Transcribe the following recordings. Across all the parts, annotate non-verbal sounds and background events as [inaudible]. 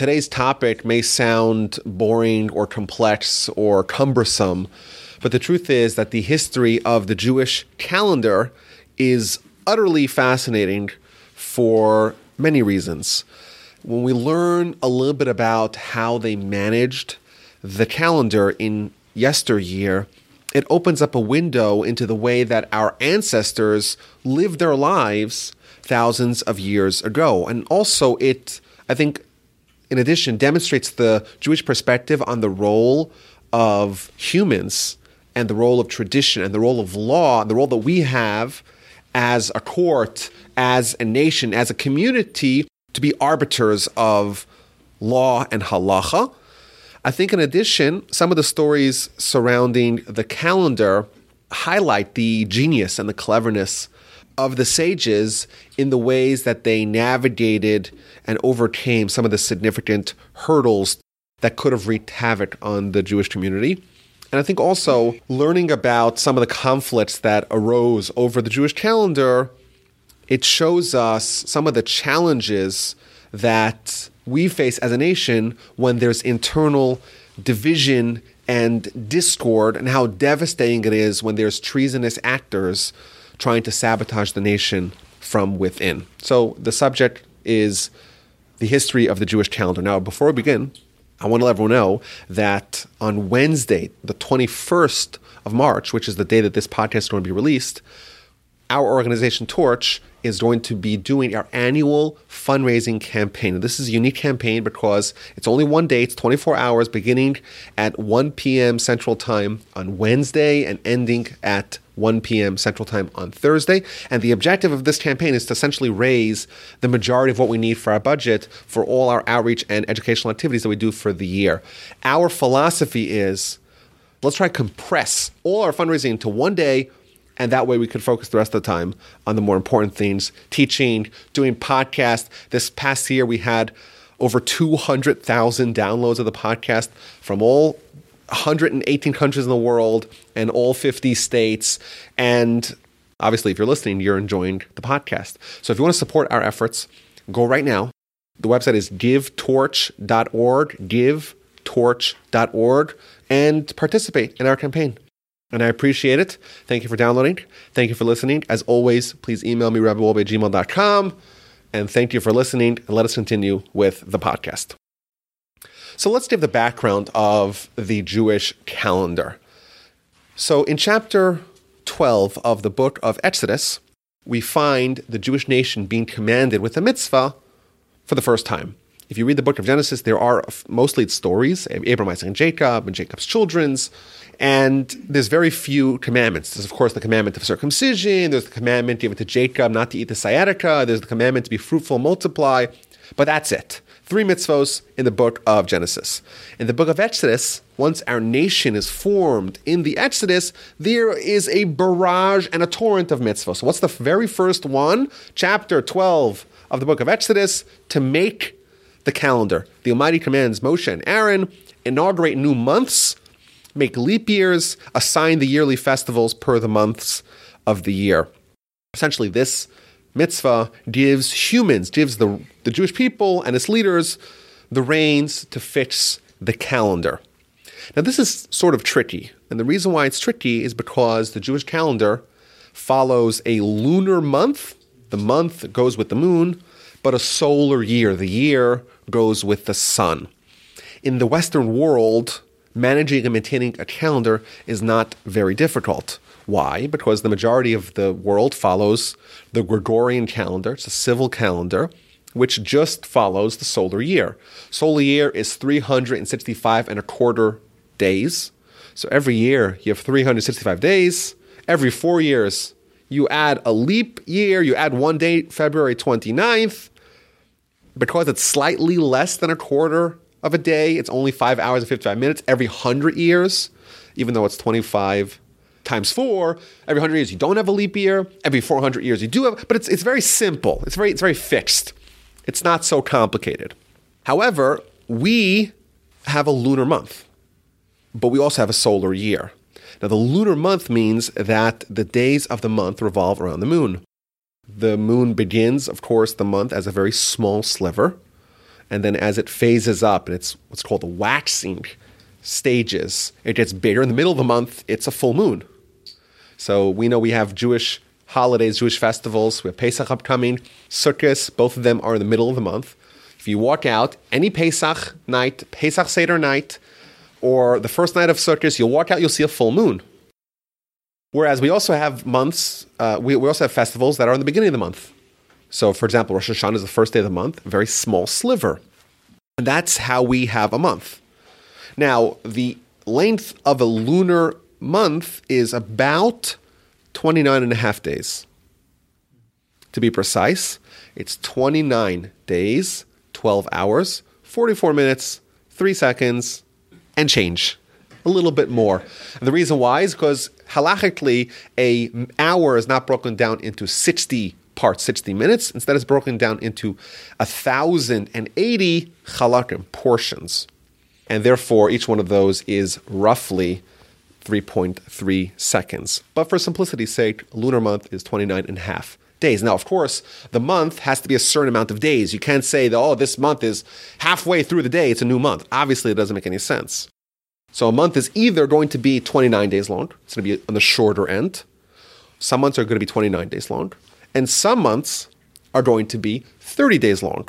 today's topic may sound boring or complex or cumbersome, but the truth is that the history of the Jewish calendar is utterly fascinating for many reasons. When we learn a little bit about how they managed the calendar in yesteryear, it opens up a window into the way that our ancestors lived their lives thousands of years ago. And also, it, I think, in addition, demonstrates the Jewish perspective on the role of humans and the role of tradition and the role of law and the role that we have as a court, as a nation, as a community to be arbiters of law and halacha. I think, in addition, some of the stories surrounding the calendar highlight the genius and the cleverness of the sages in the ways that they navigated and overcame some of the significant hurdles that could have wreaked havoc on the Jewish community. And I think also learning about some of the conflicts that arose over the Jewish calendar, it shows us some of the challenges that we face as a nation when there's internal division and discord, and how devastating it is when there's treasonous actors trying to sabotage the nation from within. So the subject is the history of the Jewish calendar. Now, before we begin, I want to let everyone know that on Wednesday, the 21st of March, which is the day that this podcast is going to be released, our organization Torch is going to be doing our annual fundraising campaign. This is a unique campaign because it's only one day, it's 24 hours, beginning at 1 p.m. Central Time on Wednesday and ending at 1 p.m. Central Time on Thursday. And the objective of this campaign is to essentially raise the majority of what we need for our budget for all our outreach and educational activities that we do for the year. Our philosophy is let's try to compress all our fundraising into one day and that way we could focus the rest of the time on the more important things teaching doing podcasts this past year we had over 200,000 downloads of the podcast from all 118 countries in the world and all 50 states and obviously if you're listening you're enjoying the podcast so if you want to support our efforts go right now the website is givetorch.org givetorch.org and participate in our campaign and I appreciate it. Thank you for downloading. Thank you for listening. As always, please email me, rebbewold at gmail.com. And thank you for listening. And let us continue with the podcast. So let's give the background of the Jewish calendar. So in chapter 12 of the book of Exodus, we find the Jewish nation being commanded with a mitzvah for the first time. If you read the book of Genesis, there are mostly stories Abraham, Isaac, and Jacob, and Jacob's children's. And there's very few commandments. There's, of course, the commandment of circumcision. There's the commandment given to Jacob not to eat the sciatica. There's the commandment to be fruitful, multiply. But that's it. Three mitzvos in the book of Genesis. In the book of Exodus, once our nation is formed in the Exodus, there is a barrage and a torrent of mitzvos. So, what's the very first one? Chapter 12 of the book of Exodus to make the calendar. The Almighty commands Moshe and Aaron inaugurate new months make leap years, assign the yearly festivals per the months of the year. Essentially, this mitzvah gives humans, gives the, the Jewish people and its leaders the reins to fix the calendar. Now, this is sort of tricky. And the reason why it's tricky is because the Jewish calendar follows a lunar month. The month goes with the moon, but a solar year. The year goes with the sun. In the Western world, managing and maintaining a calendar is not very difficult. Why? Because the majority of the world follows the Gregorian calendar, it's a civil calendar, which just follows the solar year. Solar year is 365 and a quarter days. So every year you have 365 days. Every four years you add a leap year, you add one day, February 29th. Because it's slightly less than a quarter of a day. It's only five hours and 55 minutes every 100 years, even though it's 25 times four. Every 100 years, you don't have a leap year. Every 400 years, you do have, but it's, it's very simple. It's very, it's very fixed. It's not so complicated. However, we have a lunar month, but we also have a solar year. Now, the lunar month means that the days of the month revolve around the moon. The moon begins, of course, the month as a very small sliver And then as it phases up, and it's what's called the waxing stages, it gets bigger. In the middle of the month, it's a full moon. So we know we have Jewish holidays, Jewish festivals. We have Pesach upcoming, Sukkot, both of them are in the middle of the month. If you walk out any Pesach night, Pesach Seder night, or the first night of Sukkot, you'll walk out, you'll see a full moon. Whereas we also have months, uh, we, we also have festivals that are in the beginning of the month. So, for example, Rosh Hashanah is the first day of the month, a very small sliver. And that's how we have a month. Now, the length of a lunar month is about 29 and a half days. To be precise, it's 29 days, 12 hours, 44 minutes, 3 seconds, and change. A little bit more. And the reason why is because halachically, a hour is not broken down into 60 parts, 60 minutes. Instead, it's broken down into 1,080 halakim, portions. And therefore, each one of those is roughly 3.3 seconds. But for simplicity's sake, lunar month is 29 and a half days. Now, of course, the month has to be a certain amount of days. You can't say that, oh, this month is halfway through the day, it's a new month. Obviously, it doesn't make any sense. So a month is either going to be 29 days long, it's going to be on the shorter end. Some months are going to be 29 days long, and some months are going to be 30 days long.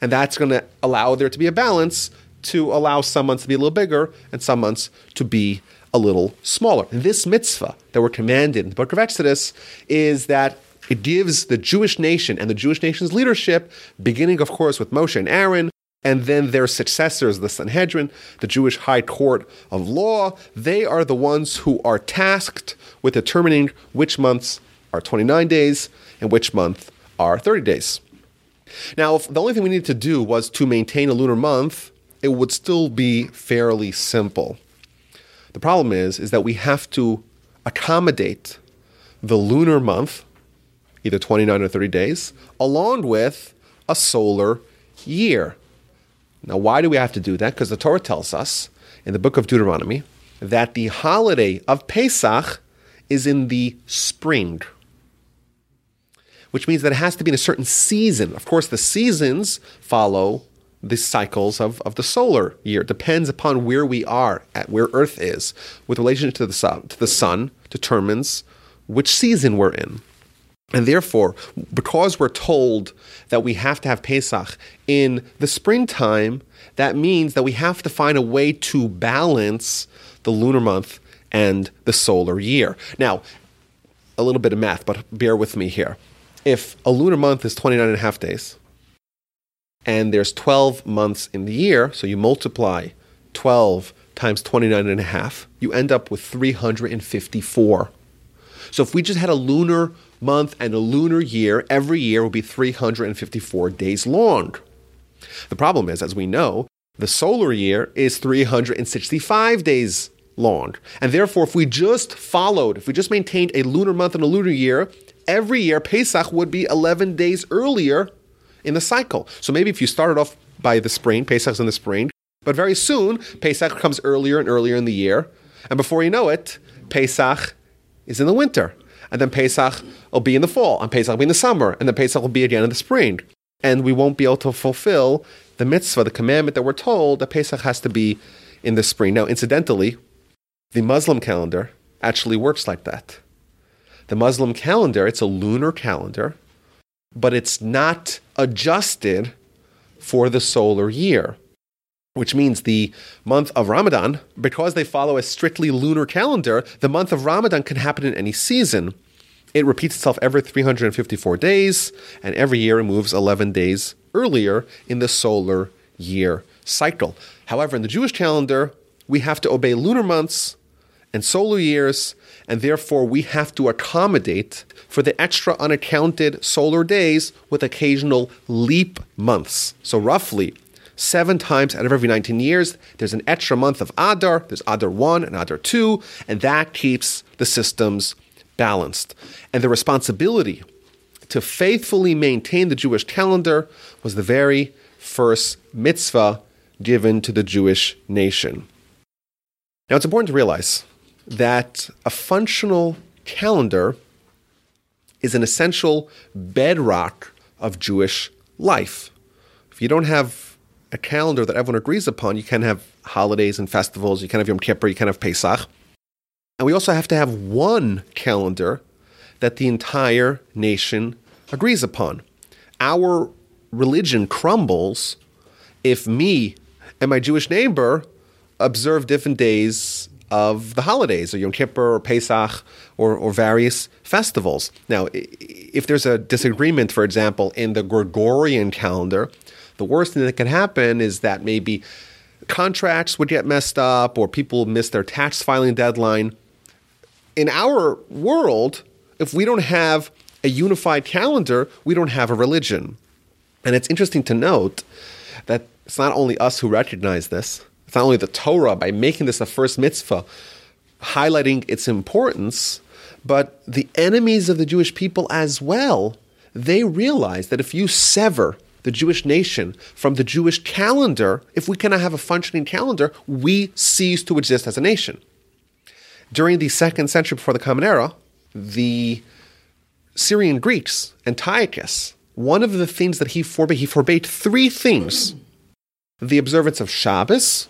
And that's going to allow there to be a balance to allow some months to be a little bigger and some months to be a little smaller. This mitzvah that we're commanded in the book of Exodus is that it gives the Jewish nation and the Jewish nation's leadership, beginning, of course, with Moshe and Aaron, and then their successors, the Sanhedrin, the Jewish high court of law, they are the ones who are tasked with determining which months are 29 days and which month are 30 days. Now, if the only thing we needed to do was to maintain a lunar month, it would still be fairly simple. The problem is, is that we have to accommodate the lunar month, either 29 or 30 days, along with a solar year. Now, why do we have to do that? Because the Torah tells us in the book of Deuteronomy that the holiday of Pesach is in the spring, which means that it has to be in a certain season. Of course, the seasons follow the cycles of, of the solar year. It depends upon where we are, at where Earth is, with relation to the sun, to the sun determines which season we're in. And therefore, because we're told that we have to have Pesach in the springtime, that means that we have to find a way to balance the lunar month and the solar year. Now, a little bit of math, but bear with me here. If a lunar month is 29 and a half days, and there's 12 months in the year, so you multiply 12 times 29 and a half, you end up with 354. So if we just had a lunar month and a lunar year, every year would be 354 days long. The problem is, as we know, the solar year is 365 days long. And therefore, if we just followed, if we just maintained a lunar month and a lunar year, every year Pesach would be 11 days earlier in the cycle. So maybe if you started off by the spring, Pesach's in the spring, but very soon Pesach comes earlier and earlier in the year, and before you know it, Pesach is in the winter, and then Pesach will be in the fall, and Pesach will be in the summer, and then Pesach will be again in the spring, and we won't be able to fulfill the mitzvah, the commandment that we're told that Pesach has to be in the spring. Now, incidentally, the Muslim calendar actually works like that. The Muslim calendar, it's a lunar calendar, but it's not adjusted for the solar year, which means the month of Ramadan, because they follow a strictly lunar calendar, the month of Ramadan can happen in any season. It repeats itself every 354 days, and every year it moves 11 days earlier in the solar year cycle. However, in the Jewish calendar, we have to obey lunar months and solar years, and therefore we have to accommodate for the extra unaccounted solar days with occasional leap months. So, roughly seven times out of every 19 years, there's an extra month of Adar, there's Adar 1 and Adar 2, and that keeps the systems balanced. And the responsibility to faithfully maintain the Jewish calendar was the very first mitzvah given to the Jewish nation. Now, it's important to realize that a functional calendar is an essential bedrock of Jewish life. If you don't have a calendar that everyone agrees upon, you can't have holidays and festivals, you can't have Yom Kippur, you can't have Pesach. And we also have to have one calendar that the entire nation agrees upon. Our religion crumbles if me and my Jewish neighbor observe different days of the holidays, or Yom Kippur, or Pesach, or, or various festivals. Now, if there's a disagreement, for example, in the Gregorian calendar, the worst thing that can happen is that maybe contracts would get messed up, or people miss their tax filing deadline. In our world, if we don't have a unified calendar, we don't have a religion. And it's interesting to note that it's not only us who recognize this, it's not only the Torah by making this a first mitzvah, highlighting its importance, but the enemies of the Jewish people as well. They realize that if you sever the Jewish nation from the Jewish calendar, if we cannot have a functioning calendar, we cease to exist as a nation. During the second century before the Common Era, the Syrian Greeks, Antiochus, one of the things that he forbade, he forbade three things the observance of Shabbos,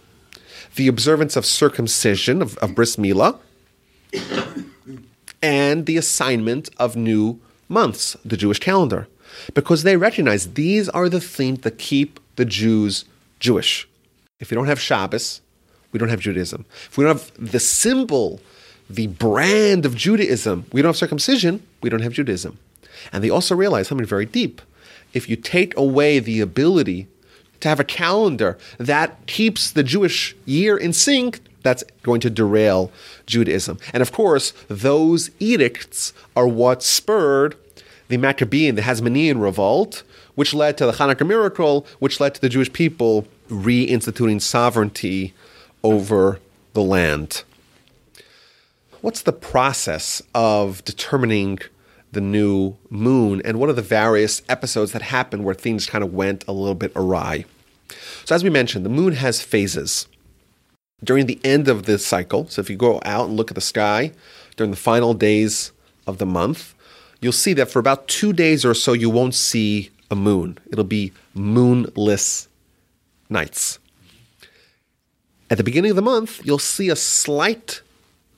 the observance of circumcision, of, of bris milah, and the assignment of new months, the Jewish calendar, because they recognize these are the things that keep the Jews Jewish. If we don't have Shabbos, we don't have Judaism. If we don't have the symbol, the brand of Judaism, we don't have circumcision, we don't have Judaism. And they also realize something very deep. If you take away the ability to have a calendar that keeps the Jewish year in sync, that's going to derail Judaism. And of course, those edicts are what spurred the Maccabean, the Hasmonean revolt, which led to the Hanukkah miracle, which led to the Jewish people reinstituting sovereignty over the land. What's the process of determining the new moon and what are the various episodes that happened where things kind of went a little bit awry. So, as we mentioned, the moon has phases. During the end of this cycle, so if you go out and look at the sky during the final days of the month, you'll see that for about two days or so, you won't see a moon. It'll be moonless nights. At the beginning of the month, you'll see a slight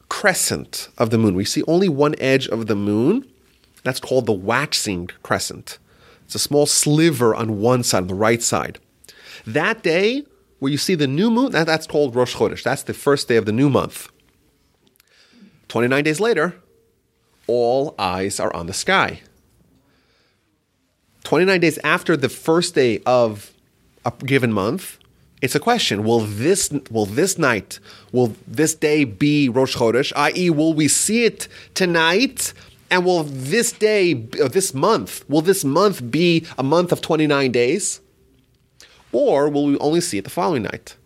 crescent of the moon. We see only one edge of the moon that's called the waxing crescent. It's a small sliver on one side, on the right side. That day, where you see the new moon, that, that's called Rosh Chodesh. That's the first day of the new month. 29 days later, all eyes are on the sky. 29 days after the first day of a given month, it's a question: Will this will this night, will this day be Rosh Chodesh? I.e., will we see it tonight? And will this day, uh, this month, will this month be a month of 29 days? Or will we only see it the following night?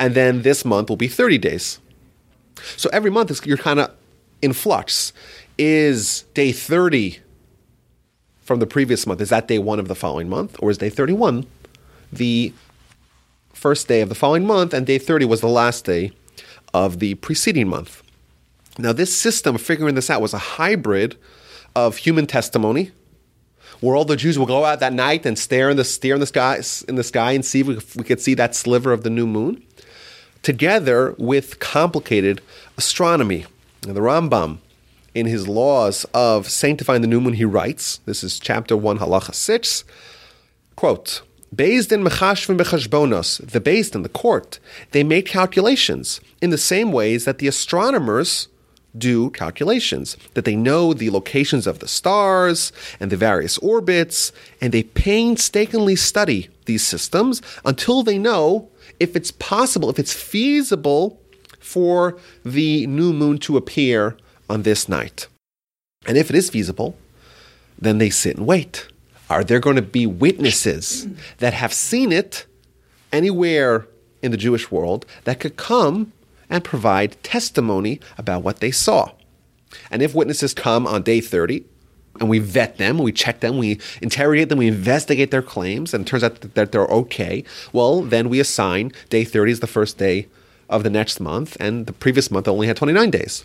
And then this month will be 30 days. So every month is, you're kind of in flux. Is day 30 from the previous month, is that day one of the following month? Or is day 31 the first day of the following month? And day 30 was the last day of the preceding month. Now, this system of figuring this out was a hybrid of human testimony, where all the Jews will go out that night and stare in the stare in the sky in the sky and see if we could see that sliver of the new moon, together with complicated astronomy. Now, the Rambam, in his laws of sanctifying the new moon, he writes, this is chapter one, halacha six, quote. Beis Din Mechashvim Bechashbonos, the Beis Din the court, they made calculations in the same ways that the astronomers do calculations, that they know the locations of the stars and the various orbits, and they painstakingly study these systems until they know if it's possible, if it's feasible for the new moon to appear on this night. And if it is feasible, then they sit and wait. Are there going to be witnesses that have seen it anywhere in the Jewish world that could come and provide testimony about what they saw. And if witnesses come on day 30, and we vet them, we check them, we interrogate them, we investigate their claims, and it turns out that they're okay, well, then we assign day 30 as the first day of the next month, and the previous month only had 29 days.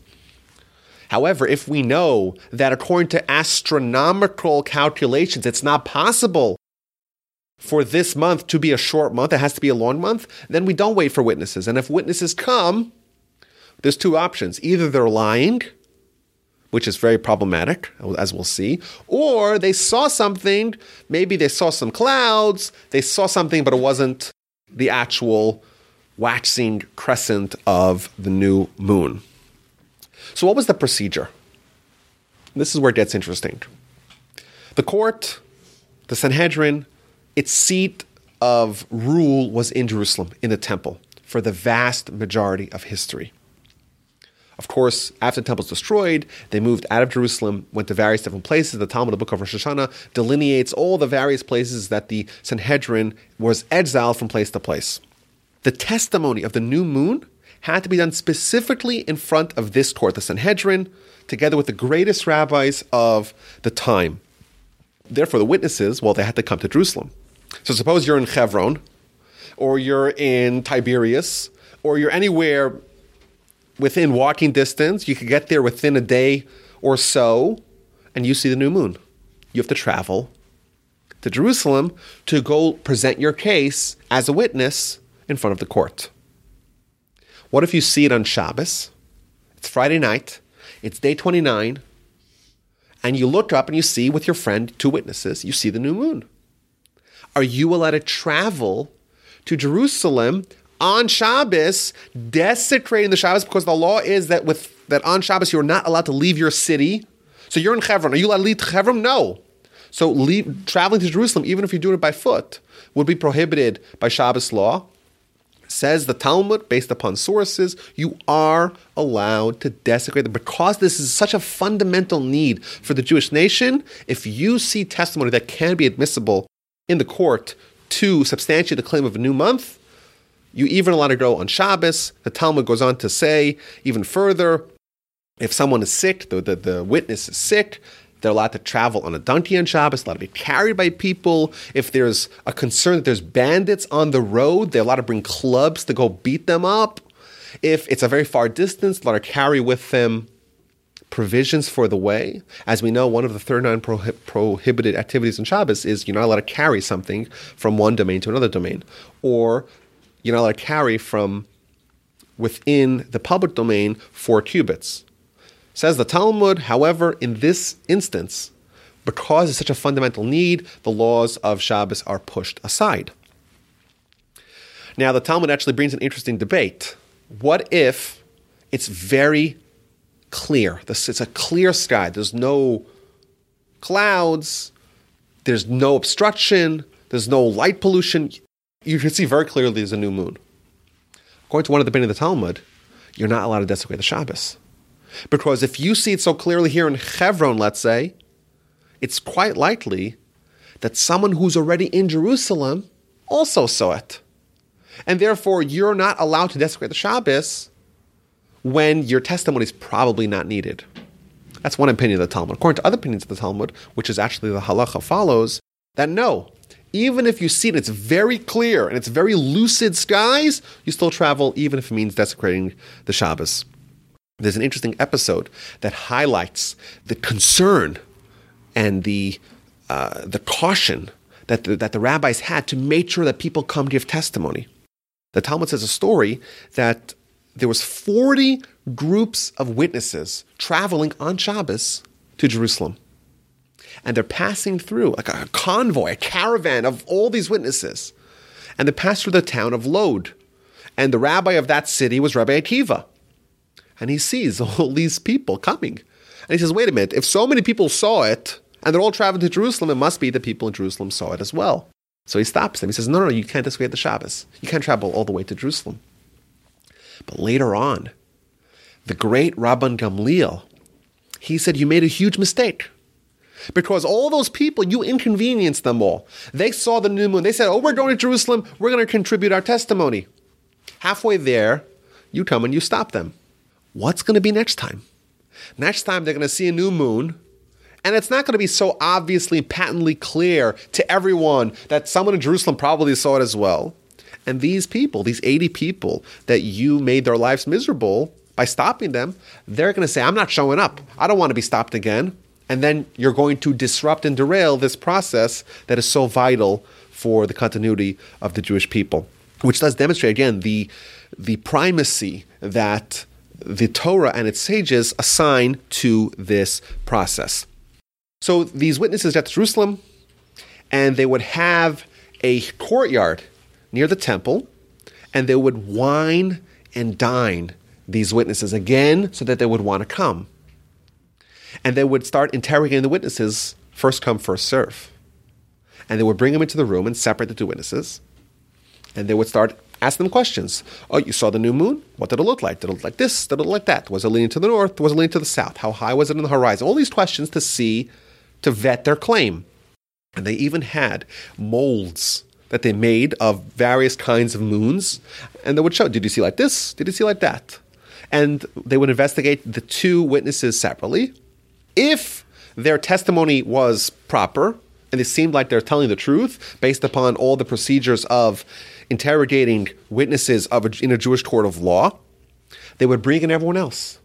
However, if we know that according to astronomical calculations, it's not possible for this month to be a short month, it has to be a long month, then we don't wait for witnesses. And if witnesses come, there's two options. Either they're lying, which is very problematic, as we'll see, or they saw something, maybe they saw some clouds, they saw something, but it wasn't the actual waxing crescent of the new moon. So, what was the procedure? This is where it gets interesting. The court, the Sanhedrin, its seat of rule was in Jerusalem, in the temple, for the vast majority of history. Of course, after the temple was destroyed, they moved out of Jerusalem, went to various different places. The Talmud, the book of Rosh Hashanah, delineates all the various places that the Sanhedrin was exiled from place to place. The testimony of the new moon had to be done specifically in front of this court, the Sanhedrin, together with the greatest rabbis of the time. Therefore, the witnesses, well, they had to come to Jerusalem. So suppose you're in Hebron, or you're in Tiberias, or you're anywhere within walking distance. You could get there within a day or so, and you see the new moon. You have to travel to Jerusalem to go present your case as a witness in front of the court. What if you see it on Shabbos? It's Friday night, it's day 29, and you look up and you see with your friend, two witnesses, you see the new moon. Are you allowed to travel to Jerusalem on Shabbos, desecrating the Shabbos because the law is that with that on Shabbos you're not allowed to leave your city. So you're in Hebron. Are you allowed to leave Hebron? No. So leave, traveling to Jerusalem, even if you're doing it by foot, would be prohibited by Shabbos law. Says the Talmud, based upon sources, you are allowed to desecrate them because this is such a fundamental need for the Jewish nation. If you see testimony that can be admissible in the court to substantiate the claim of a new month, you even allowed to go on Shabbos. The Talmud goes on to say even further if someone is sick, the, the, the witness is sick, they're allowed to travel on a donkey on Shabbos, allowed to be carried by people. If there's a concern that there's bandits on the road, they're allowed to bring clubs to go beat them up. If it's a very far distance, they're allowed to carry with them provisions for the way. As we know, one of the 39 prohi- prohibited activities in Shabbos is you're not allowed to carry something from one domain to another domain. Or you're not allowed to carry from within the public domain four cubits. Says the Talmud, however, in this instance, because it's such a fundamental need, the laws of Shabbos are pushed aside. Now, the Talmud actually brings an interesting debate. What if it's very clear? It's a clear sky. There's no clouds, there's no obstruction, there's no light pollution you can see very clearly there's a new moon. According to one of the Bnei of the Talmud, you're not allowed to desecrate the Shabbos. Because if you see it so clearly here in Hebron, let's say, it's quite likely that someone who's already in Jerusalem also saw it. And therefore, you're not allowed to desecrate the Shabbos when your testimony is probably not needed. That's one opinion of the Talmud. According to other opinions of the Talmud, which is actually the halacha, follows that no, even if you see it, it's very clear and it's very lucid skies, you still travel, even if it means desecrating the Shabbos. There's an interesting episode that highlights the concern and the, uh, the caution that the, that the rabbis had to make sure that people come give testimony. The Talmud says a story that there was 40 groups of witnesses traveling on Shabbos to Jerusalem and they're passing through like a convoy, a caravan of all these witnesses. And they pass through the town of Lod. And the rabbi of that city was Rabbi Akiva. And he sees [laughs] all these people coming. And he says, wait a minute, if so many people saw it and they're all traveling to Jerusalem, it must be the people in Jerusalem saw it as well. So he stops them. He says, no, no, you can't escape the Shabbos. You can't travel all the way to Jerusalem. But later on, the great Rabban Gamliel, he said, you made a huge mistake. Because all those people, you inconvenienced them all. They saw the new moon. They said, Oh, we're going to Jerusalem. We're going to contribute our testimony. Halfway there, you come and you stop them. What's going to be next time? Next time, they're going to see a new moon. And it's not going to be so obviously, patently clear to everyone that someone in Jerusalem probably saw it as well. And these people, these 80 people that you made their lives miserable by stopping them, they're going to say, I'm not showing up. I don't want to be stopped again and then you're going to disrupt and derail this process that is so vital for the continuity of the Jewish people, which does demonstrate again the the primacy that the Torah and its sages assign to this process. So these witnesses to Jerusalem, and they would have a courtyard near the temple, and they would wine and dine these witnesses again so that they would want to come. And they would start interrogating the witnesses, first come, first serve. And they would bring them into the room and separate the two witnesses. And they would start asking them questions. Oh, you saw the new moon? What did it look like? Did it look like this? Did it look like that? Was it leaning to the north? Was it leaning to the south? How high was it in the horizon? All these questions to see, to vet their claim. And they even had molds that they made of various kinds of moons. And they would show, did you see like this? Did you see like that? And they would investigate the two witnesses separately. If their testimony was proper, and it seemed like they're telling the truth based upon all the procedures of interrogating witnesses of a, in a Jewish court of law, they would bring in everyone else.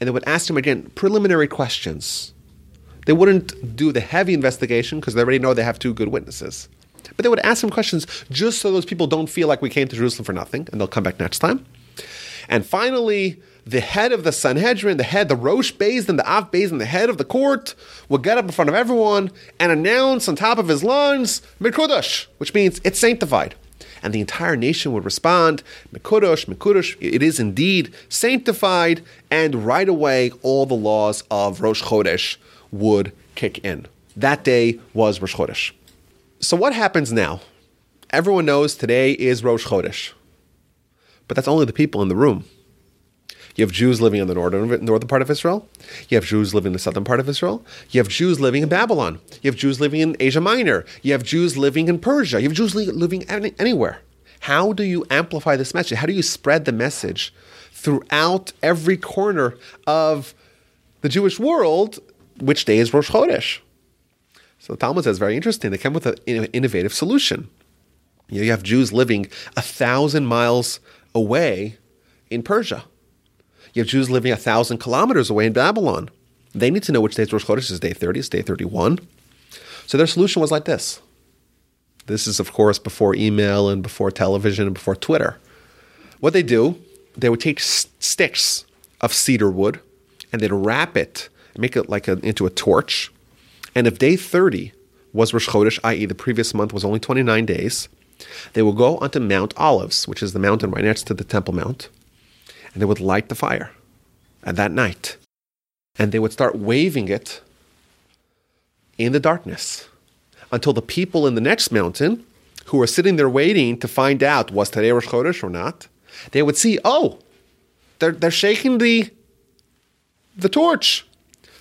And they would ask them again preliminary questions. They wouldn't do the heavy investigation because they already know they have two good witnesses. But they would ask them questions just so those people don't feel like we came to Jerusalem for nothing and they'll come back next time. And finally, the head of the Sanhedrin, the head, the Rosh Beis and the Av Beis and the head of the court would get up in front of everyone and announce on top of his lungs, Mikudosh, which means it's sanctified. And the entire nation would respond, Mikudosh, Mikudosh, it is indeed sanctified. And right away, all the laws of Rosh Chodesh would kick in. That day was Rosh Chodesh. So what happens now? Everyone knows today is Rosh Chodesh. But that's only the people in the room. You have Jews living in the northern, northern part of Israel. You have Jews living in the southern part of Israel. You have Jews living in Babylon. You have Jews living in Asia Minor. You have Jews living in Persia. You have Jews living any, anywhere. How do you amplify this message? How do you spread the message throughout every corner of the Jewish world? Which day is Rosh Chodesh? So the Talmud says very interesting. They come with an innovative solution. You have Jews living a thousand miles away in Persia. You have Jews living a thousand kilometers away in Babylon. They need to know which day is Rosh Chodesh. Is day 30? Is day 31? So their solution was like this. This is, of course, before email and before television and before Twitter. What they do, they would take sticks of cedar wood and they'd wrap it, make it like a, into a torch. And if day 30 was Rosh Chodesh, i.e., the previous month was only 29 days, they would go onto Mount Olives, which is the mountain right next to the Temple Mount, and they would light the fire at that night. And they would start waving it in the darkness until the people in the next mountain who were sitting there waiting to find out was today Rosh Chodesh or not, they would see, oh, they're, they're shaking the, the torch.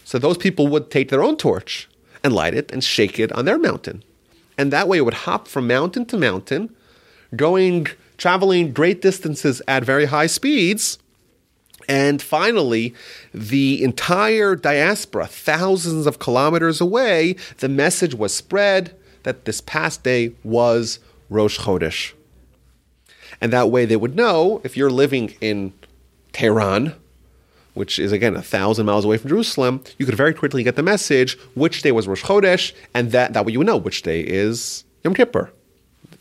So those people would take their own torch and light it and shake it on their mountain. And that way it would hop from mountain to mountain, going, traveling great distances at very high speeds and finally, the entire diaspora, thousands of kilometers away, the message was spread that this past day was Rosh Chodesh. And that way they would know if you're living in Tehran, which is again a thousand miles away from Jerusalem, you could very quickly get the message which day was Rosh Chodesh, and that, that way you would know which day is Yom Kippur,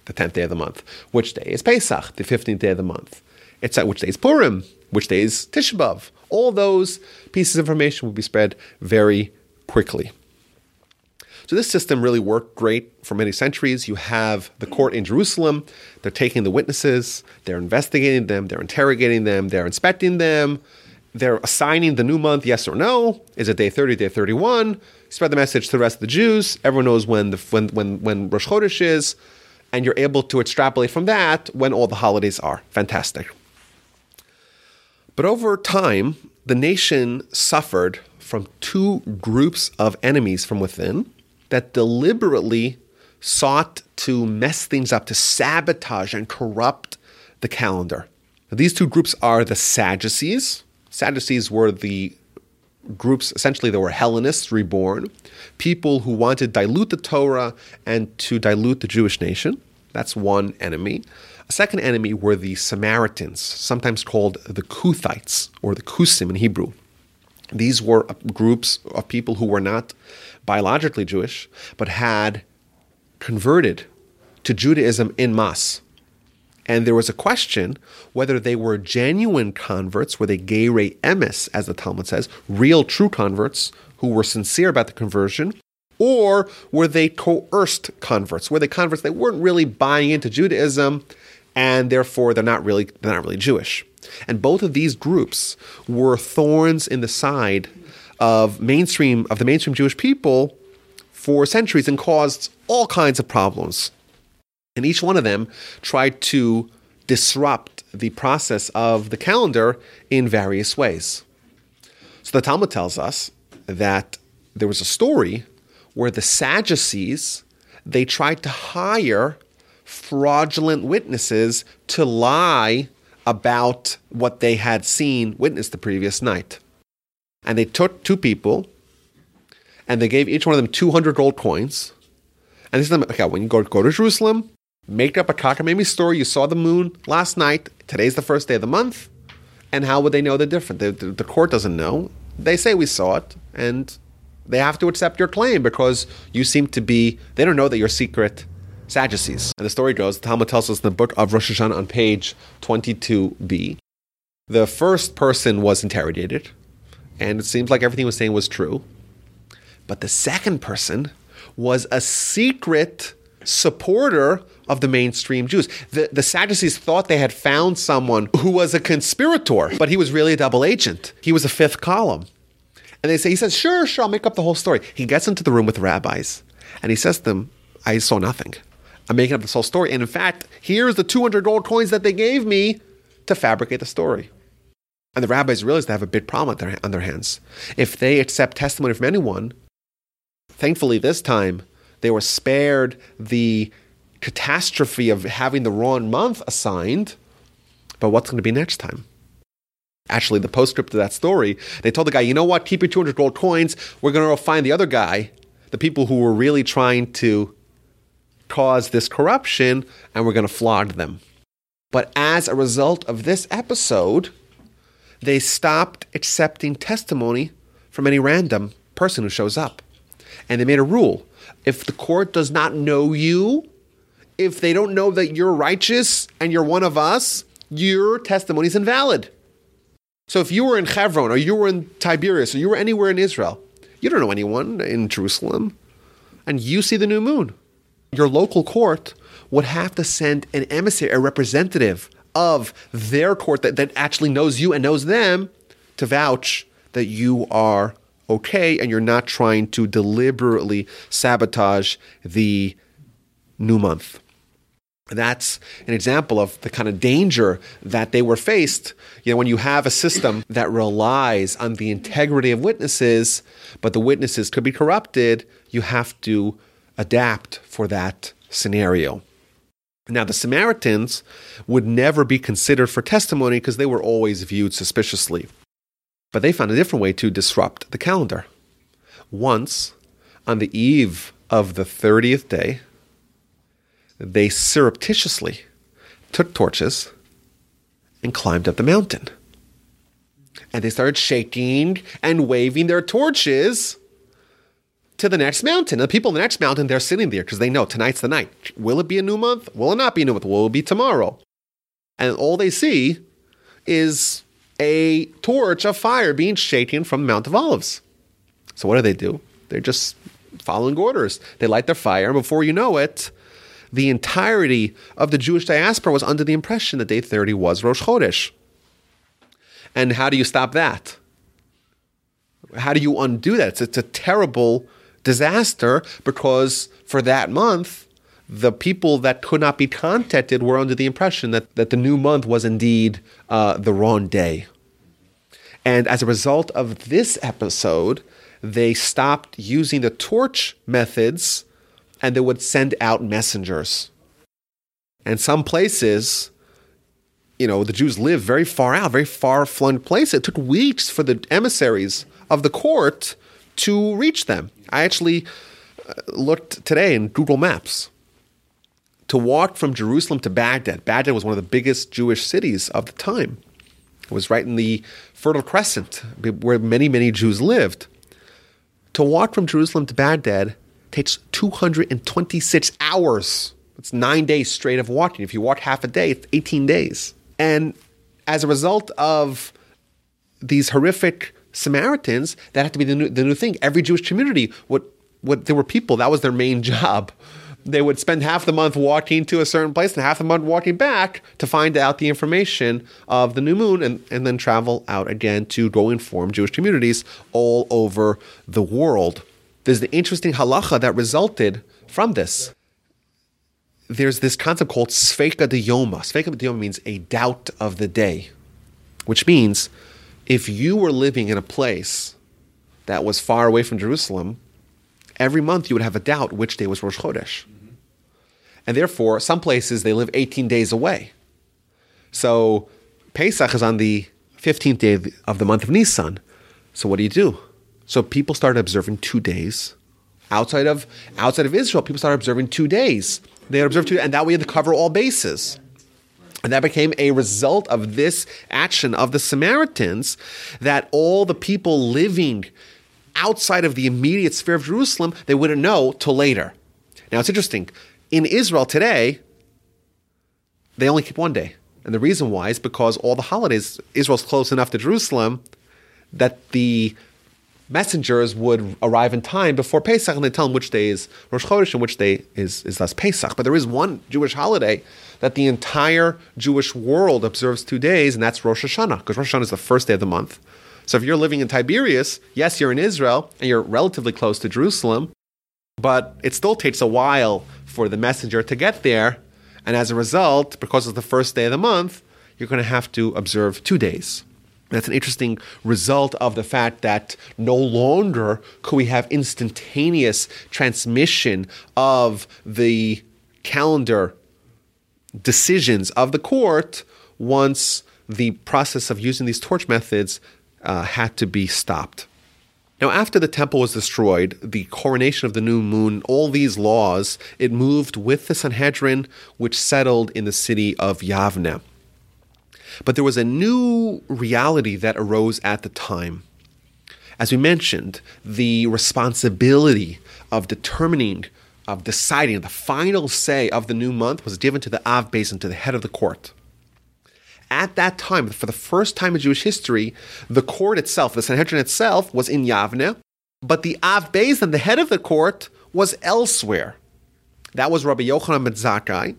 the 10th day of the month, which day is Pesach, the 15th day of the month. It's at which day is Purim, which day is Tisha B'Av. All those pieces of information will be spread very quickly. So this system really worked great for many centuries. You have the court in Jerusalem. They're taking the witnesses, they're investigating them, they're interrogating them, they're inspecting them, they're assigning the new month, yes or no. Is it day 30, day 31? Spread the message to the rest of the Jews. Everyone knows when the when when when Rosh Chodesh is, and you're able to extrapolate from that when all the holidays are. Fantastic. But over time, the nation suffered from two groups of enemies from within that deliberately sought to mess things up, to sabotage and corrupt the calendar. These two groups are the Sadducees. Sadducees were the groups essentially that were Hellenists reborn, people who wanted to dilute the Torah and to dilute the Jewish nation. That's one enemy. A second enemy were the Samaritans, sometimes called the Kuthites or the Kusim in Hebrew. These were groups of people who were not biologically Jewish, but had converted to Judaism in mass. And there was a question whether they were genuine converts, were they gerei emes, as the Talmud says, real true converts who were sincere about the conversion, or were they coerced converts? Were they converts that weren't really buying into Judaism and therefore they're not really they're not really Jewish? And both of these groups were thorns in the side of mainstream of the mainstream Jewish people for centuries and caused all kinds of problems. And each one of them tried to disrupt the process of the calendar in various ways. So the Talmud tells us that there was a story where the Sadducees they tried to hire fraudulent witnesses to lie about what they had seen witnessed the previous night. And they took two people and they gave each one of them 200 gold coins. And they said, okay, when you go, go to Jerusalem, make up a cockamamie story. You saw the moon last night. Today's the first day of the month. And how would they know the difference? The, the, the court doesn't know. They say we saw it. And they have to accept your claim because you seem to be, they don't know that you're secret Sadducees. And the story goes, the Talmud tells us in the book of Rosh Hashanah on page 22b, the first person was interrogated, and it seems like everything he was saying was true. But the second person was a secret supporter of the mainstream Jews. The, the Sadducees thought they had found someone who was a conspirator, but he was really a double agent. He was a fifth column. And they say, he says, sure, sure, I'll make up the whole story. He gets into the room with the rabbis and he says to them, I saw nothing. I'm making up this whole story. And in fact, here's the 200 gold coins that they gave me to fabricate the story. And the rabbis realize they have a big problem on their, on their hands. If they accept testimony from anyone, thankfully this time they were spared the catastrophe of having the wrong month assigned. But what's going to be next time? Actually, the postscript to that story, they told the guy, you know what, keep your 200 gold coins. We're going to go find the other guy, the people who were really trying to cause this corruption, and we're going to flog them. But as a result of this episode, they stopped accepting testimony from any random person who shows up. And they made a rule if the court does not know you, if they don't know that you're righteous and you're one of us, your testimony is invalid. So if you were in Hebron or you were in Tiberias or you were anywhere in Israel, you don't know anyone in Jerusalem, and you see the new moon. Your local court would have to send an emissary, a representative of their court that, that actually knows you and knows them to vouch that you are okay and you're not trying to deliberately sabotage the new month. That's an example of the kind of danger that they were faced. You know, when you have a system that relies on the integrity of witnesses, but the witnesses could be corrupted, you have to adapt for that scenario. Now, the Samaritans would never be considered for testimony because they were always viewed suspiciously. But they found a different way to disrupt the calendar. Once, on the eve of the 30th day, they surreptitiously took torches and climbed up the mountain. And they started shaking and waving their torches to the next mountain. And the people in the next mountain, they're sitting there because they know tonight's the night. Will it be a new month? Will it not be a new month? Will it be tomorrow? And all they see is a torch of fire being shaken from Mount of Olives. So what do they do? They're just following orders. They light their fire, and before you know it, the entirety of the Jewish diaspora was under the impression that day 30 was Rosh Chodesh. And how do you stop that? How do you undo that? It's, it's a terrible disaster because for that month, the people that could not be contacted were under the impression that, that the new month was indeed uh, the wrong day. And as a result of this episode, they stopped using the torch methods and they would send out messengers. And some places, you know, the Jews live very far out, very far flung place. It took weeks for the emissaries of the court to reach them. I actually uh, looked today in Google Maps to walk from Jerusalem to Baghdad. Baghdad was one of the biggest Jewish cities of the time. It was right in the Fertile Crescent where many, many Jews lived. To walk from Jerusalem to Baghdad takes 226 hours. It's nine days straight of walking. If you walk half a day, it's 18 days. And as a result of these horrific Samaritans, that had to be the new, the new thing. Every Jewish community, what, what, there were people, that was their main [laughs] job. They would spend half the month walking to a certain place and half the month walking back to find out the information of the new moon and, and then travel out again to go inform Jewish communities all over the world. There's the interesting halacha that resulted from this. There's this concept called Sfeika de Yoma. Sfeika de Yoma means a doubt of the day, which means if you were living in a place that was far away from Jerusalem, every month you would have a doubt which day was Rosh Chodesh. And therefore, some places they live 18 days away. So Pesach is on the 15th day of the month of Nisan. So what do you do? So people started observing two days. Outside of outside of Israel, people started observing two days. They observed two, and that way to cover all bases. And that became a result of this action of the Samaritans that all the people living outside of the immediate sphere of Jerusalem, they wouldn't know till later. Now it's interesting. In Israel today, they only keep one day. And the reason why is because all the holidays, Israel's close enough to Jerusalem that the messengers would arrive in time before Pesach and they tell them which day is Rosh Chodesh and which day is, is thus Pesach. But there is one Jewish holiday that the entire Jewish world observes two days, and that's Rosh Hashanah, because Rosh Hashanah is the first day of the month. So if you're living in Tiberias, yes, you're in Israel, and you're relatively close to Jerusalem, but it still takes a while for the messenger to get there. And as a result, because it's the first day of the month, you're going to have to observe two days. That's an interesting result of the fact that no longer could we have instantaneous transmission of the calendar decisions of the court once the process of using these torch methods uh, had to be stopped. Now, after the temple was destroyed, the coronation of the new moon, all these laws, it moved with the Sanhedrin, which settled in the city of Yavne. But there was a new reality that arose at the time. As we mentioned, the responsibility of determining of deciding the final say of the new month was given to the Av Beis Din, to the head of the court. At that time, for the first time in Jewish history, the court itself, the Sanhedrin itself, was in Yavne, but the Av Din, the head of the court, was elsewhere. That was Rabbi Yochanan ben Zakkai,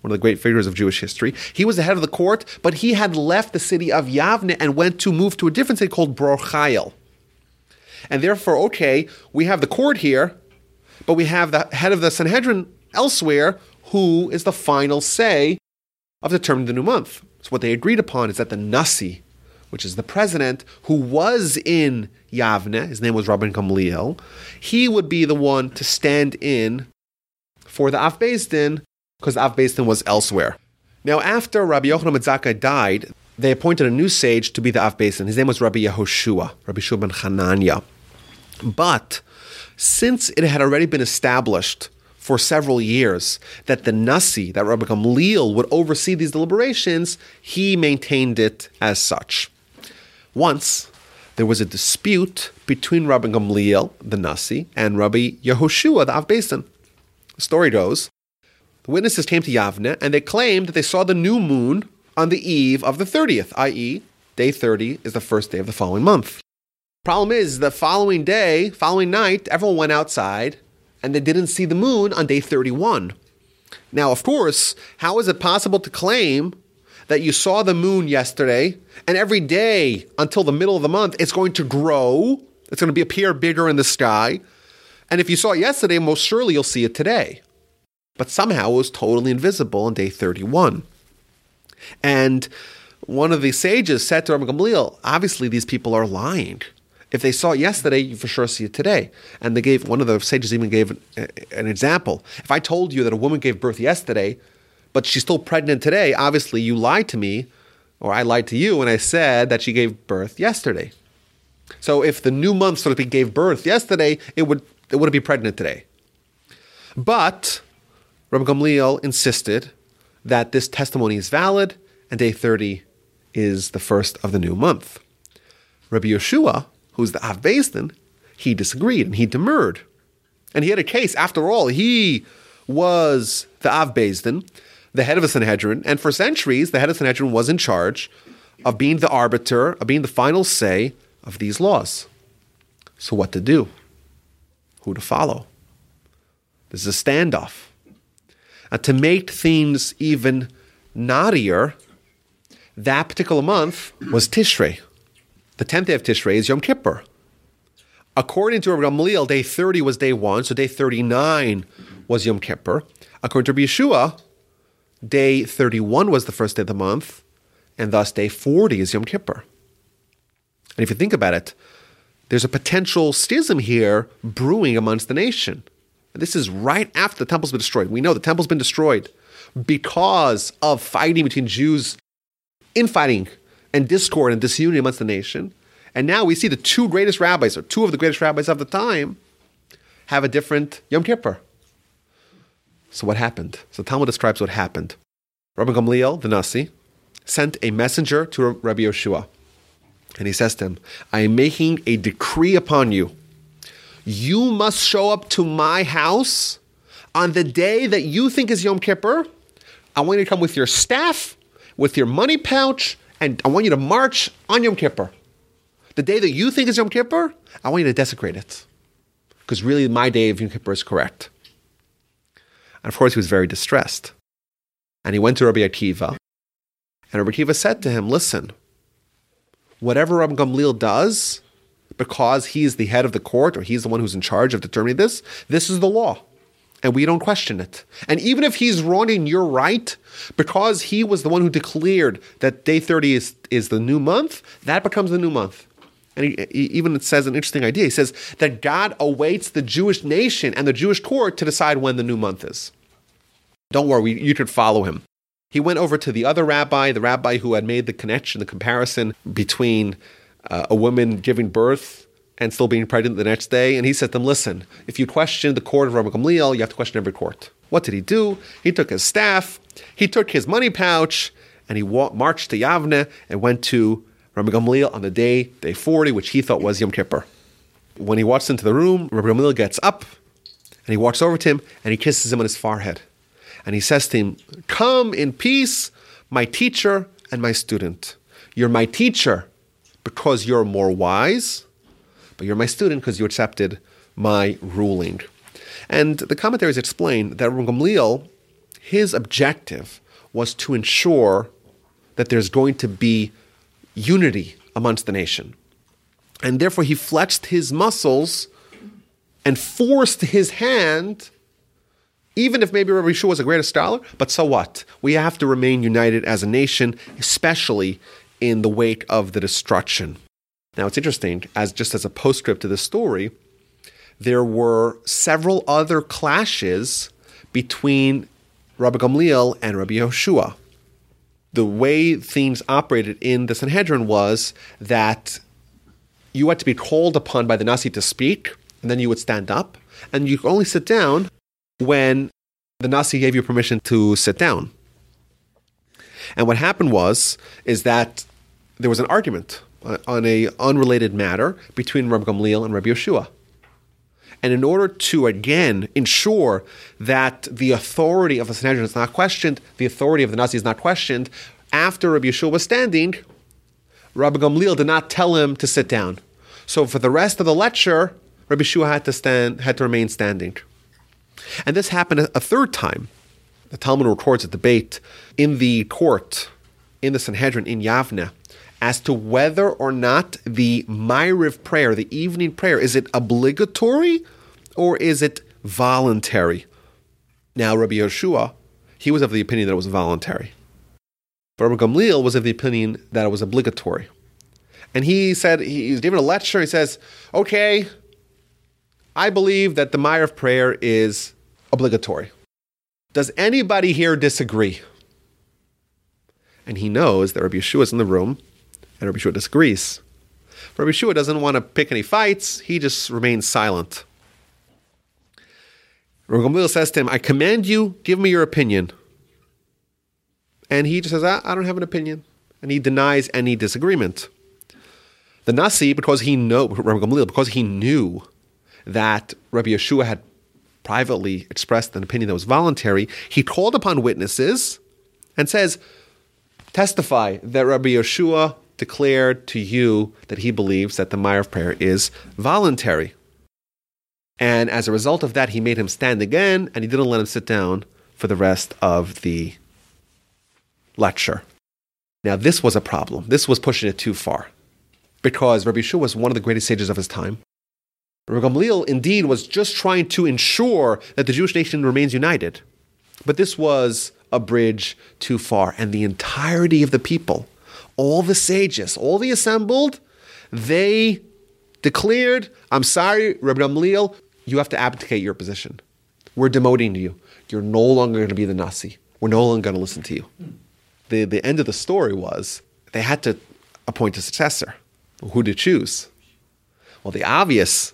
one of the great figures of Jewish history. He was the head of the court, but he had left the city of Yavne and went to move to a different city called Bror Chayil. And therefore, okay, we have the court here, but we have the head of the Sanhedrin elsewhere who is the final say of determining the new month. So what they agreed upon is that the Nasi, which is the president who was in Yavne, his name was Rabban Gamliel, he would be the one to stand in for the Av Beis Din because Din was elsewhere. Now, after Rabbi Yochanan Zakkai died, they appointed a new sage to be the Av Beis Din. His name was Rabbi Yehoshua, Rabbi Shua ben Hanania. But since it had already been established for several years that the Nasi, that Rabbi Gamliel, would oversee these deliberations, he maintained it as such. Once, there was a dispute between Rabbi Gamliel, the Nasi, and Rabbi Yehoshua, the Av Beis Din. The story goes, the witnesses came to Yavne and they claimed that they saw the new moon on the eve of the 30th, i.e., day 30 is the first day of the following month. Problem is, the following day, following night, everyone went outside and they didn't see the moon on day 31. Now, of course, how is it possible to claim that you saw the moon yesterday and every day until the middle of the month it's going to grow? It's going to be appear bigger in the sky. And if you saw it yesterday, most surely you'll see it today. But somehow it was totally invisible on day 31. And one of the sages said to Rabbi Gamliel, obviously these people are lying. If they saw it yesterday, you for sure see it today. And they gave one of the sages even gave an, an example. If I told you that a woman gave birth yesterday, but she's still pregnant today, obviously you lied to me, or I lied to you when I said that she gave birth yesterday. So if the new month sort of gave birth yesterday, it would it wouldn't be pregnant today. But Rabbi Gamliel insisted that this testimony is valid and day 30 is the first of the new month. Rabbi Yeshua who's the Av Beis Din, he disagreed and he demurred. And he had a case. After all, he was the Av Beis Din, the head of the Sanhedrin, and for centuries, the head of the Sanhedrin was in charge of being the arbiter, of being the final say of these laws. So, what to do? Who to follow? This is a standoff. And to make things even naughtier, that particular month was Tishrei. The 10th day of Tishrei is Yom Kippur. According to Rabbi Gamliel, day 30 was day 1, so day 39 was Yom Kippur. According to Rabbi Yeshua, day 31 was the first day of the month, and thus day 40 is Yom Kippur. And if you think about it, there's a potential schism here brewing amongst the nation. This is right after the temple's been destroyed. We know the temple's been destroyed because of fighting between Jews, infighting and discord and disunity amongst the nation. And now we see the two greatest rabbis, or two of the greatest rabbis of the time, have a different Yom Kippur. So what happened? So Talmud describes what happened. Rabbi Gamliel, the Nasi, sent a messenger to Rabbi Yeshua. And he says to him, I am making a decree upon you you must show up to my house on the day that you think is Yom Kippur. I want you to come with your staff, with your money pouch, and I want you to march on Yom Kippur. The day that you think is Yom Kippur, I want you to desecrate it. Because really, my day of Yom Kippur is correct. And of course, he was very distressed. And he went to Rabbi Akiva. And Rabbi Akiva said to him, Listen, whatever Rabbi Gamliel does, because he is the head of the court or he's the one who's in charge of determining this, this is the law. And we don't question it. And even if he's wrong and you're right, because he was the one who declared that day 30 is, is the new month, that becomes the new month. And he, he even it says an interesting idea. He says that God awaits the Jewish nation and the Jewish court to decide when the new month is. Don't worry, you could follow him. He went over to the other rabbi, the rabbi who had made the connection, the comparison between uh, a woman giving birth and still being pregnant the next day. And he said to them, listen, if you question the court of Rabbi Gamliel, you have to question every court. What did he do? He took his staff, he took his money pouch, and he marched to Yavne and went to Rabbi Gamliel on the day, day 40, which he thought was Yom Kippur. When he walks into the room, Rabbi Gamliel gets up and he walks over to him and he kisses him on his forehead. And he says to him, Come in peace, my teacher and my student. You're my teacher because you're more wise, but you're my student because you accepted my ruling. And the commentaries explain that Gamliel, his objective was to ensure that there's going to be unity amongst the nation. And therefore, he flexed his muscles and forced his hand, even if maybe Rabbi Yeshua was a greater scholar, but so what? We have to remain united as a nation, especially in the wake of the destruction. Now, it's interesting, as just as a postscript to this story, there were several other clashes between Rabbi Gamliel and Rabbi Yehoshua. The way things operated in the Sanhedrin was that you had to be called upon by the Nasi to speak, and then you would stand up, and you could only sit down when the Nasi gave you permission to sit down. And what happened was is that there was an argument Uh, on a unrelated matter between Rabbi Gamliel and Rabbi Yeshua. And in order to again ensure that the authority of the Sanhedrin is not questioned, the authority of the Nasi is not questioned, after Rabbi Yeshua was standing, Rabbi Gamliel did not tell him to sit down. So for the rest of the lecture, Rabbi Yeshua had to stand, had to remain standing. And this happened a third time. The Talmud records a debate in the court, in the Sanhedrin in Yavne, as to whether or not the Ma'ariv prayer, the evening prayer, is it obligatory or is it voluntary? Now, Rabbi Yeshua, he was of the opinion that it was voluntary. But Rabbi Gamliel was of the opinion that it was obligatory. And he said, he was given a lecture, he says, okay, I believe that the Ma'ariv prayer is obligatory. Does anybody here disagree? And he knows that Rabbi Yeshua is in the room, and Rabbi Yeshua disagrees. Rabbi Yeshua doesn't want to pick any fights, he just remains silent. Rabbi says to him, I command you, give me your opinion. And he just says, I, I don't have an opinion. And he denies any disagreement. The Nasi, because he know Rabbi because he knew that Rabbi Yeshua had privately expressed an opinion that was voluntary, he called upon witnesses and says, Testify that Rabbi Yeshua declared to you that he believes that the Ma'ariv prayer is voluntary. And as a result of that, he made him stand again and he didn't let him sit down for the rest of the lecture. Now, this was a problem. This was pushing it too far because Rabbi Yeshua was one of the greatest sages of his time. Rabbi Gamliel indeed was just trying to ensure that the Jewish nation remains united. But this was a bridge too far, and the entirety of the people, all the sages, all the assembled, they declared, I'm sorry, Rabbi Gamliel, you have to abdicate your position. We're demoting you. You're no longer going to be the Nasi. We're no longer going to listen to you. The, the end of the story was they had to appoint a successor. Who to choose? Well, the obvious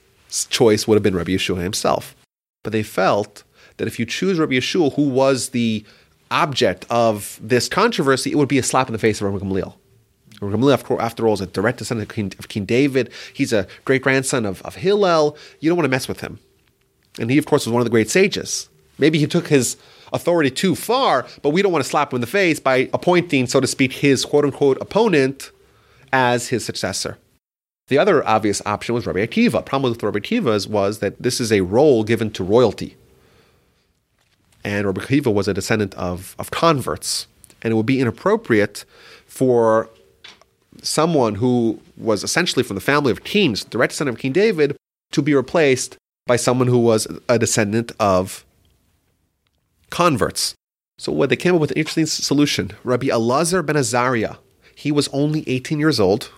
choice would have been Rabbi Yeshua himself. But they felt that if you choose Rabbi Yeshua, who was the object of this controversy, it would be a slap in the face of Rabbi Gamliel. Rabbi Gamliel, after all, is a direct descendant of King, of King David. He's a great grandson of, of Hillel. You don't want to mess with him. And he, of course, was one of the great sages. Maybe he took his authority too far, but we don't want to slap him in the face by appointing, so to speak, his quote unquote opponent as his successor. The other obvious option was Rabbi Akiva. Problem with Rabbi Akiva was that this is a role given to royalty. And Rabbi Akiva was a descendant of, of converts. And it would be inappropriate for someone who was essentially from the family of kings, direct descendant of King David, to be replaced by someone who was a descendant of converts. So what they came up with an interesting solution. Rabbi Elazar ben Azariah, he was only 18 years old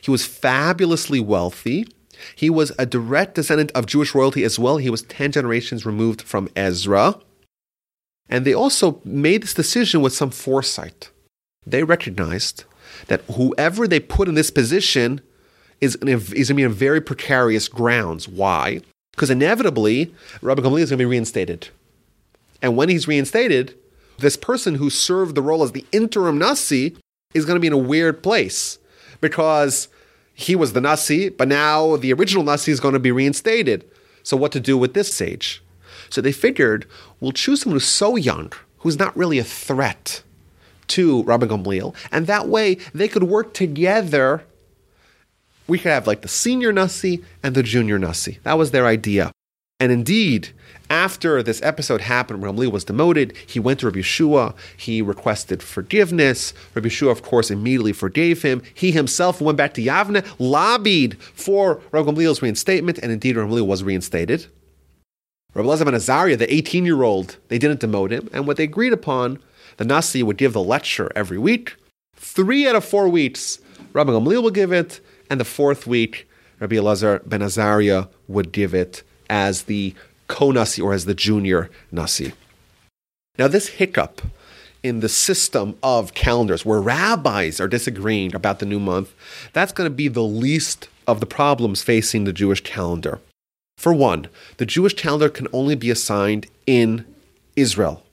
he was fabulously wealthy. He was a direct descendant of Jewish royalty as well. He was 10 generations removed from Ezra. And they also made this decision with some foresight. They recognized that whoever they put in this position is, is going to be in very precarious grounds. Why? Because inevitably, Rabbi Gamliel is going to be reinstated. And when he's reinstated, this person who served the role as the interim Nasi is going to be in a weird place because he was the Nasi, but now the original Nasi is going to be reinstated. So, what to do with this sage? So, they figured we'll choose someone who's so young, who's not really a threat to Rabbi Gamliel, and that way they could work together. We could have like the senior Nasi and the junior Nasi. That was their idea. And indeed, after this episode happened, Gamliel was demoted. He went to Rabbi Yeshua. He requested forgiveness. Rabbi Yeshua, of course, immediately forgave him. He himself went back to Yavne, lobbied for Rabbi Gamliel's reinstatement, and indeed, Gamliel was reinstated. Rabbi Elazar ben Azariah, the 18 year old, they didn't demote him. And what they agreed upon, the Nasi would give the lecture every week. Three out of four weeks, Rabbi Gamliel would give it. And the fourth week, Rabbi Elazar ben Azariah would give it as the co-nasi or as the junior nasi. Now, this hiccup in the system of calendars where rabbis are disagreeing about the new month, that's going to be the least of the problems facing the Jewish calendar. For one, the Jewish calendar can only be assigned in Israel.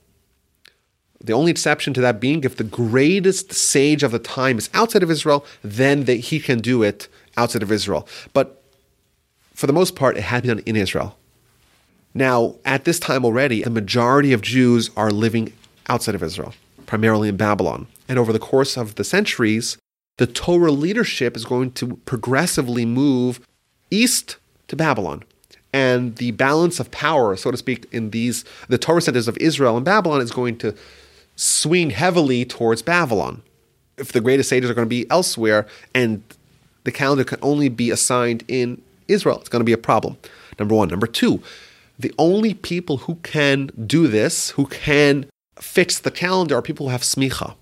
The only exception to that being if the greatest sage of the time is outside of Israel, then he can do it outside of Israel. But for the most part, it had to be done in Israel. Now, at this time already, the majority of Jews are living outside of Israel, primarily in Babylon. And over the course of the centuries, the Torah leadership is going to progressively move east to Babylon. And the balance of power, so to speak, in these the Torah centers of Israel and Babylon is going to swing heavily towards Babylon. If the greatest sages are going to be elsewhere and the calendar can only be assigned in Israel, it's going to be a problem. Number one. Number two, the only people who can do this, who can fix the calendar, are people who have smicha.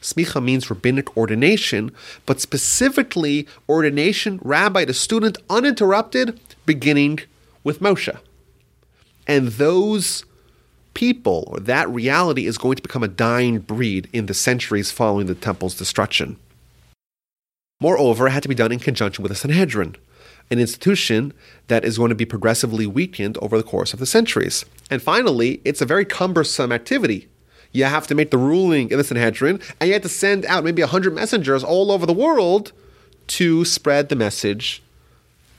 Smicha means rabbinic ordination, but specifically ordination, rabbi to student, uninterrupted, beginning with Moshe. And those people, or that reality, is going to become a dying breed in the centuries following the temple's destruction. Moreover, it had to be done in conjunction with the Sanhedrin an institution that is going to be progressively weakened over the course of the centuries. And finally, it's a very cumbersome activity. You have to make the ruling in the Sanhedrin, and you have to send out maybe 100 messengers all over the world to spread the message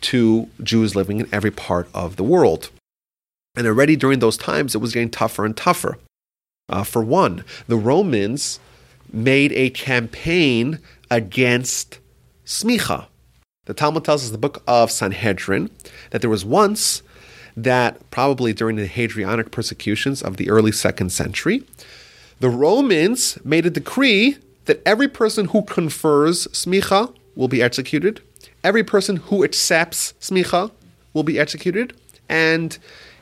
to Jews living in every part of the world. And already during those times, it was getting tougher and tougher. Uh, for one, the Romans made a campaign against smicha. The Talmud tells us, in the book of Sanhedrin, that there was once that probably during the Hadrianic persecutions of the early second century, the Romans made a decree that every person who confers smicha will be executed, every person who accepts smicha will be executed, and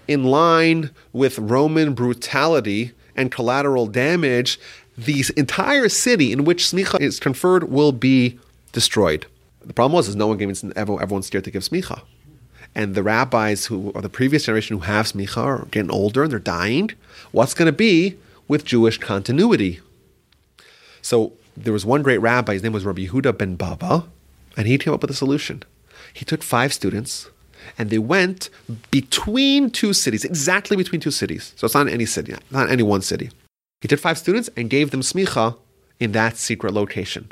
in line with Roman brutality and collateral damage, the entire city in which smicha is conferred will be destroyed. The problem was is no one gave everyone, everyone's scared to give smicha. And the rabbis who are the previous generation who have smicha are getting older and they're dying. What's going to be with Jewish continuity? So there was one great rabbi, his name was Rabbi Yehuda ben Baba, and he came up with a solution. He took five students and they went between two cities, exactly between two cities. So it's not any city, not any one city. He took five students and gave them smicha in that secret location.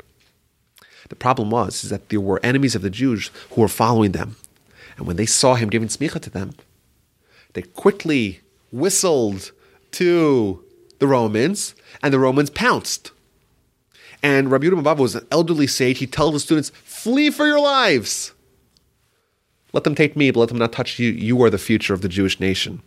The problem was is that there were enemies of the Jews who were following them. And when they saw him giving smicha to them, they quickly whistled to the Romans, and the Romans pounced. And Rabbi Yehuda was an elderly sage. He tells the students, flee for your lives. Let them take me, but let them not touch you. You are the future of the Jewish nation.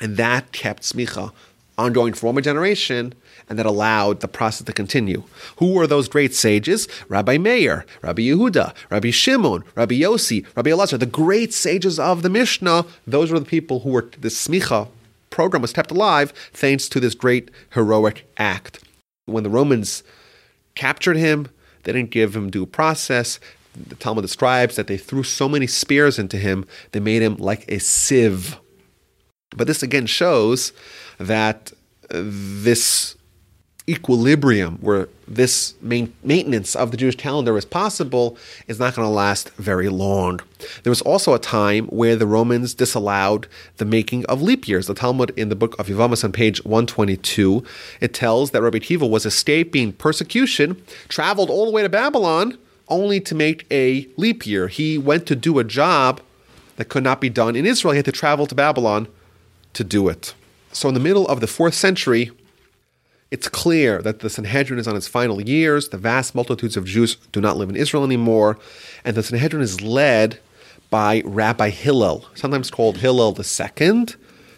And that kept smicha ongoing for one generation, and that allowed the process to continue. Who were those great sages? Rabbi Meir, Rabbi Yehuda, Rabbi Shimon, Rabbi Yossi, Rabbi Elazar, the great sages of the Mishnah. Those were the people who were the smicha program was kept alive thanks to this great heroic act. When the Romans captured him, they didn't give him due process. The Talmud describes that they threw so many spears into him, they made him like a sieve. But this again shows that this equilibrium where this main maintenance of the Jewish calendar is possible is not going to last very long. There was also a time where the Romans disallowed the making of leap years. The Talmud in the book of Yevamos on page 122, it tells that Rabbi Akiva was escaping persecution, traveled all the way to Babylon only to make a leap year. He went to do a job that could not be done in Israel. He had to travel to Babylon to do it. So, in the middle of the fourth century, it's clear that the Sanhedrin is on its final years. The vast multitudes of Jews do not live in Israel anymore. And the Sanhedrin is led by Rabbi Hillel, sometimes called Hillel II,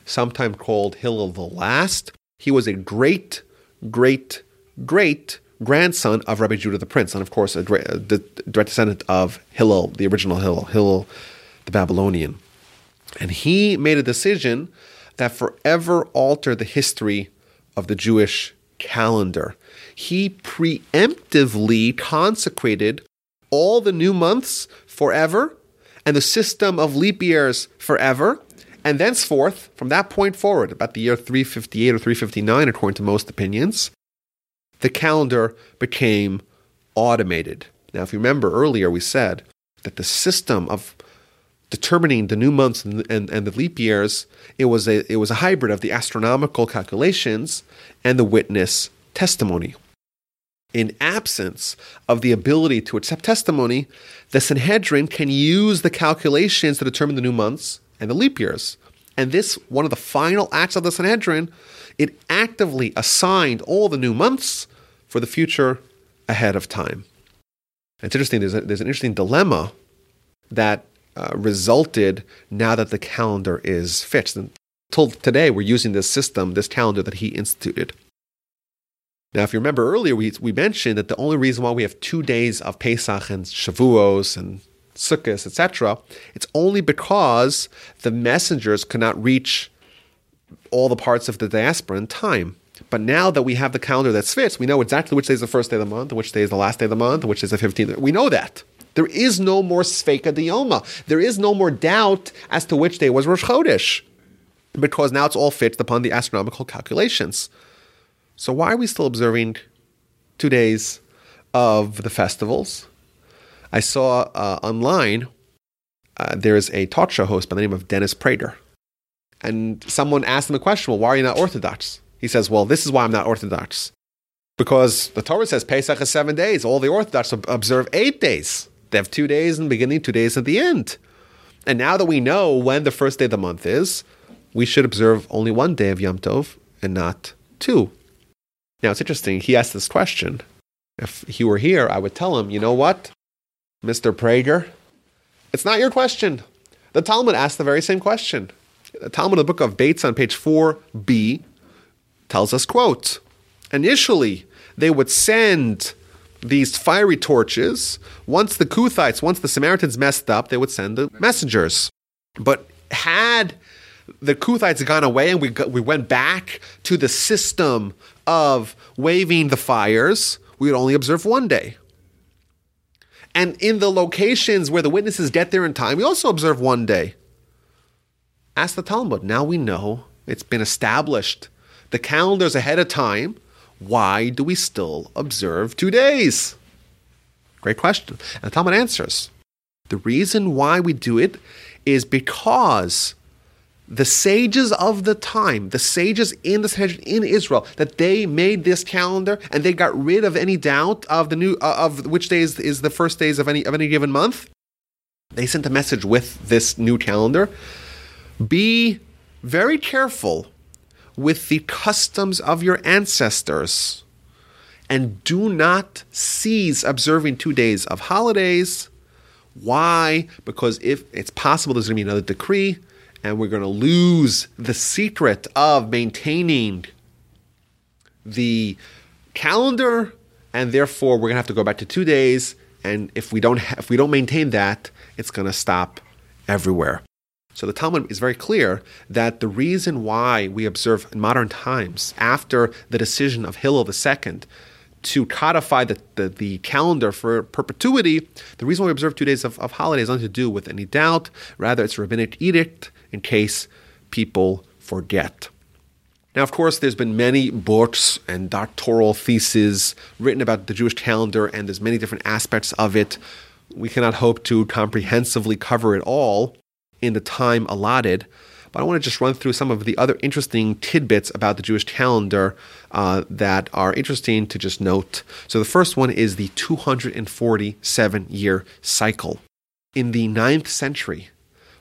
sometimes called Hillel the Last. He was a great, great, great grandson of Rabbi Judah the Prince, and of course, a direct descendant of Hillel, the original Hillel, Hillel the Babylonian. And he made a decision that forever altered the history of the Jewish calendar. He preemptively consecrated all the new months forever and the system of leap years forever. And thenceforth, from that point forward, about the year 358 or 359, according to most opinions, the calendar became automated. Now, if you remember earlier, we said that the system of determining the new months and, and, and, the leap years, it was a it was a hybrid of the astronomical calculations and the witness testimony. In absence of the ability to accept testimony, the Sanhedrin can use the calculations to determine the new months and the leap years. And this, one of the final acts of the Sanhedrin, it actively assigned all the new months for the future ahead of time. It's interesting, there's, a, there's an interesting dilemma that uh, resulted now that the calendar is fixed. And till today, we're using this system, this calendar that he instituted. Now, if you remember earlier, we, we mentioned that the only reason why we have two days of Pesach and Shavuos and Sukkot, etc., it's only because the messengers could not reach all the parts of the diaspora in time. But now that we have the calendar that fits, we know exactly which day is the first day of the month, which day is the last day of the month, which is the 15th. We know that. There is no more Sfeika de Yoma. There is no more doubt as to which day was Rosh Chodesh. Because now it's all fixed upon the astronomical calculations. So why are we still observing two days of the festivals? I saw uh, online uh, there's a talk show host by the name of Dennis Prager, And someone asked him a question, well, why are you not Orthodox? He says, well, this is why I'm not Orthodox. Because the Torah says Pesach is seven days. All the Orthodox observe eight days. They have two days in the beginning, two days at the end. And now that we know when the first day of the month is, we should observe only one day of Yom Tov and not two. Now it's interesting. He asked this question. If he were here, I would tell him, you know what, Mr. Prager, it's not your question. The Talmud asked the very same question. The Talmud, the book of Beitzah on page 4b, tells us, quote, initially they would send these fiery torches. Once the Kuthites, once the Samaritans messed up, they would send the messengers. But had the Kuthites gone away and we, got, we went back to the system of waving the fires, we would only observe one day. And in the locations where the witnesses get there in time, we also observe one day. Ask the Talmud. Now we know it's been established. The calendar's ahead of time. Why do we still observe two days? Great question. And Talmud answers. The reason why we do it is because the sages of the time, the sages in the Sanhedrin in Israel, that they made this calendar and they got rid of any doubt of the new uh, of which days is the first days of any of any given month. They sent a message with this new calendar. Be very careful with the customs of your ancestors and do not cease observing two days of holidays. Why? Because if it's possible there's going to be another decree and we're going to lose the secret of maintaining the calendar and therefore we're going to have to go back to 2 days and if we don't ha- if we don't maintain that it's going to stop everywhere. So the Talmud is very clear that the reason why we observe in modern times, after the decision of Hillel II to codify the, the, the, calendar for perpetuity, the reason why we observe two days of, of holidays has nothing to do with any doubt. Rather, it's a rabbinic edict in case people forget. Now, of course, there's been many books and doctoral theses written about the Jewish calendar, and there's many different aspects of it. We cannot hope to comprehensively cover it all in the time allotted. But I want to just run through some of the other interesting tidbits about the Jewish calendar uh, that are interesting to just note. So the first one is the 247 year cycle. In the 9th century,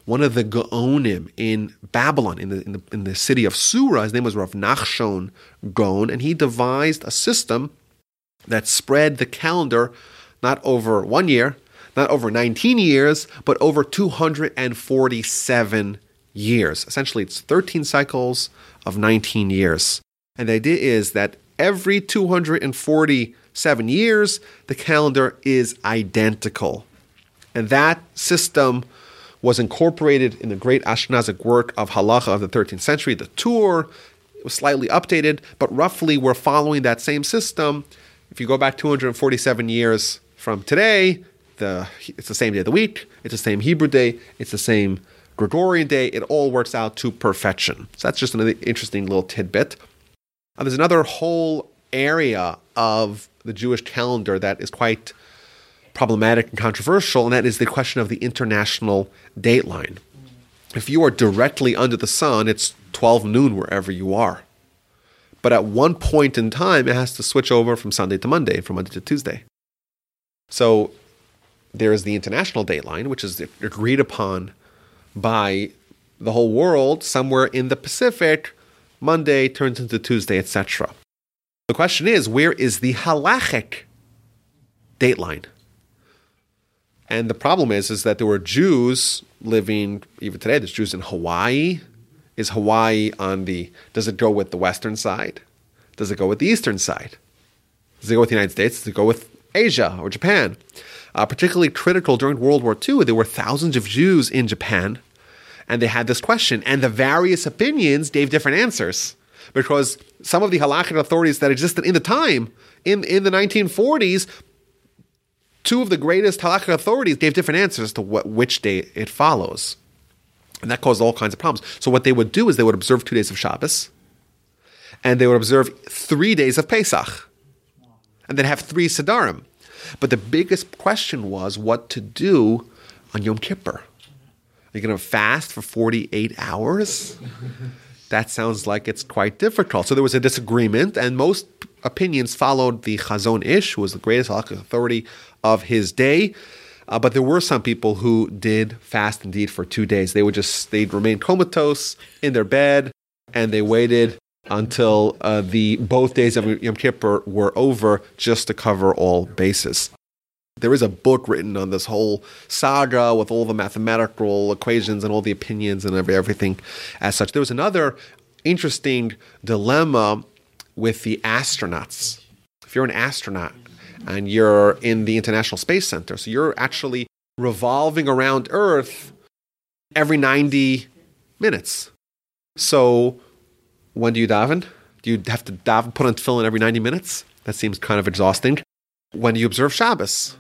one of the Gaonim in Babylon, in the, in the, in the city of Sura, his name was Rav Nachshon Gaon, and he devised a system that spread the calendar not over one year, not over 19 years, but over 247 years. Essentially, it's 13 cycles of 19 years. And the idea is that every 247 years, the calendar is identical. And that system was incorporated in the great Ashkenazic work of Halacha of the 13th century, the Tur. It was slightly updated, but roughly we're following that same system. If you go back 247 years from today, the it's the same day of the week, it's the same Hebrew day, it's the same Gregorian day. It all works out to perfection. So that's just another interesting little tidbit. There's another whole area of the Jewish calendar that is quite problematic and controversial, and that is the question of the international dateline. If you are directly under the sun, it's 12 noon wherever you are. But at one point in time, it has to switch over from Sunday to Monday, from Monday to Tuesday. So there is the international dateline, which is agreed upon by the whole world somewhere in the Pacific. Monday turns into Tuesday, etc. The question is, where is the halachic dateline? And the problem is, is that there were Jews living even today. There's Jews in Hawaii. Is Hawaii on the? Does it go with the western side? Does it go with the eastern side? Does it go with the United States? Does it go with Asia or Japan? Uh, particularly critical during World War II, there were thousands of Jews in Japan, and they had this question, and the various opinions gave different answers because some of the halakhic authorities that existed in the time, in, in the 1940s, two of the greatest halakhic authorities gave different answers to what, which day it follows. And that caused all kinds of problems. So what they would do is they would observe two days of Shabbos, and they would observe three days of Pesach, and then have three Sedarim. But the biggest question was what to do on Yom Kippur. Are you going to fast for 48 hours? that sounds like it's quite difficult. So there was a disagreement, and most opinions followed the Chazon Ish, who was the greatest halakhic authority of his day. Uh, but there were some people who did fast indeed for two days. They would just they'd remain comatose in their bed, and they waited until uh, the both days of Yom Kippur were over, just to cover all bases. There is a book written on this whole saga with all the mathematical equations and all the opinions and everything as such. There was another interesting dilemma with the astronauts. If you're an astronaut and you're in the International Space Center, so you're actually revolving around Earth every 90 minutes. So when do you daven? Do you have to daven, put on tefillin every 90 minutes? That seems kind of exhausting. When do you observe Shabbos?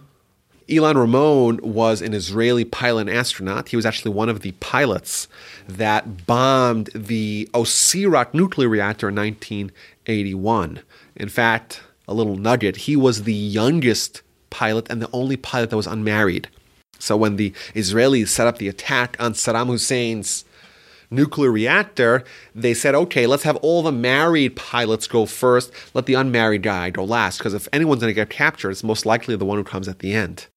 Ilan Ramon was an Israeli pilot astronaut. He was actually one of the pilots that bombed the Osirak nuclear reactor in 1981. In fact, a little nugget, he was the youngest pilot and the only pilot that was unmarried. So when the Israelis set up the attack on Saddam Hussein's nuclear reactor, they said, okay, let's have all the married pilots go first, let the unmarried guy go last, because if anyone's going to get captured, it's most likely the one who comes at the end,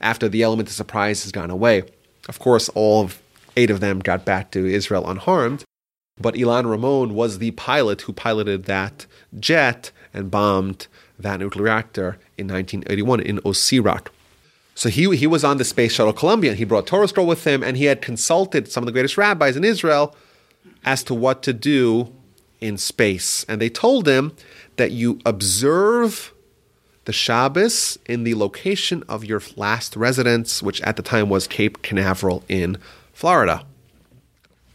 after the element of surprise has gone away. Of course, all of eight of them got back to Israel unharmed, but Ilan Ramon was the pilot who piloted that jet and bombed that nuclear reactor in 1981 in Osirak. So he, he was on the Space Shuttle Columbia and he brought Torah scroll with him and he had consulted some of the greatest rabbis in Israel as to what to do in space. And they told him that you observe the Shabbos in the location of your last residence, which at the time was Cape Canaveral in Florida.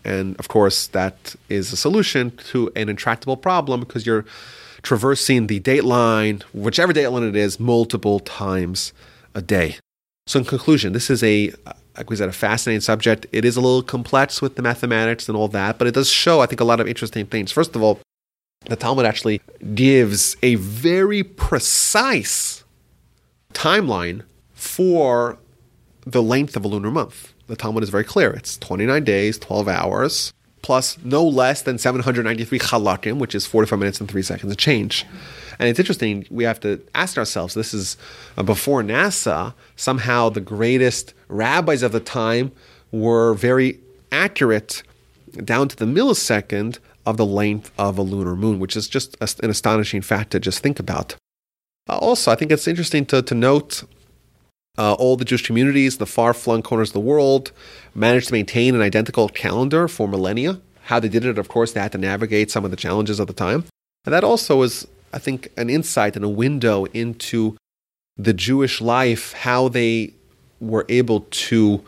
And of course, that is a solution to an intractable problem because you're traversing the dateline, whichever dateline it is, multiple times a day. So, in conclusion, this is a like we said, a fascinating subject. It is a little complex with the mathematics and all that, but it does show, I think, a lot of interesting things. First of all, the Talmud actually gives a very precise timeline for the length of a lunar month. The Talmud is very clear. It's 29 days, 12 hours, plus no less than 793 chalakim, which is 45 minutes and 3 seconds of change. And it's interesting, we have to ask ourselves this is uh, before NASA, somehow the greatest rabbis of the time were very accurate down to the millisecond of the length of a lunar moon, which is just an astonishing fact to just think about. Uh, also, I think it's interesting to, to note uh, all the Jewish communities, in the far flung corners of the world, managed to maintain an identical calendar for millennia. How they did it, of course, they had to navigate some of the challenges of the time. And that also is, I think, an insight and a window into the Jewish life, how they were able to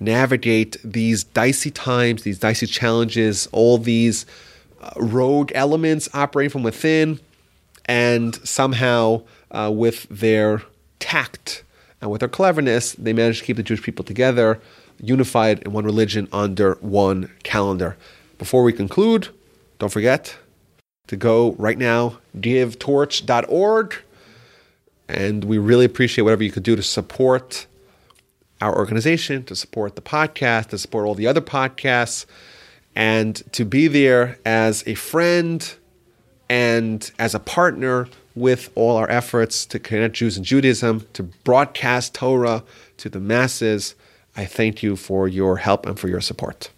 navigate these dicey times, these dicey challenges, all these uh, rogue elements operating from within, and somehow uh, with their tact and with their cleverness, they managed to keep the Jewish people together, unified in one religion under one calendar. Before we conclude, don't forget to go right now, givetorch.org. And we really appreciate whatever you could do to support our organization, to support the podcast, to support all the other podcasts, and to be there as a friend and as a partner with all our efforts to connect Jews and Judaism, to broadcast Torah to the masses. I thank you for your help and for your support.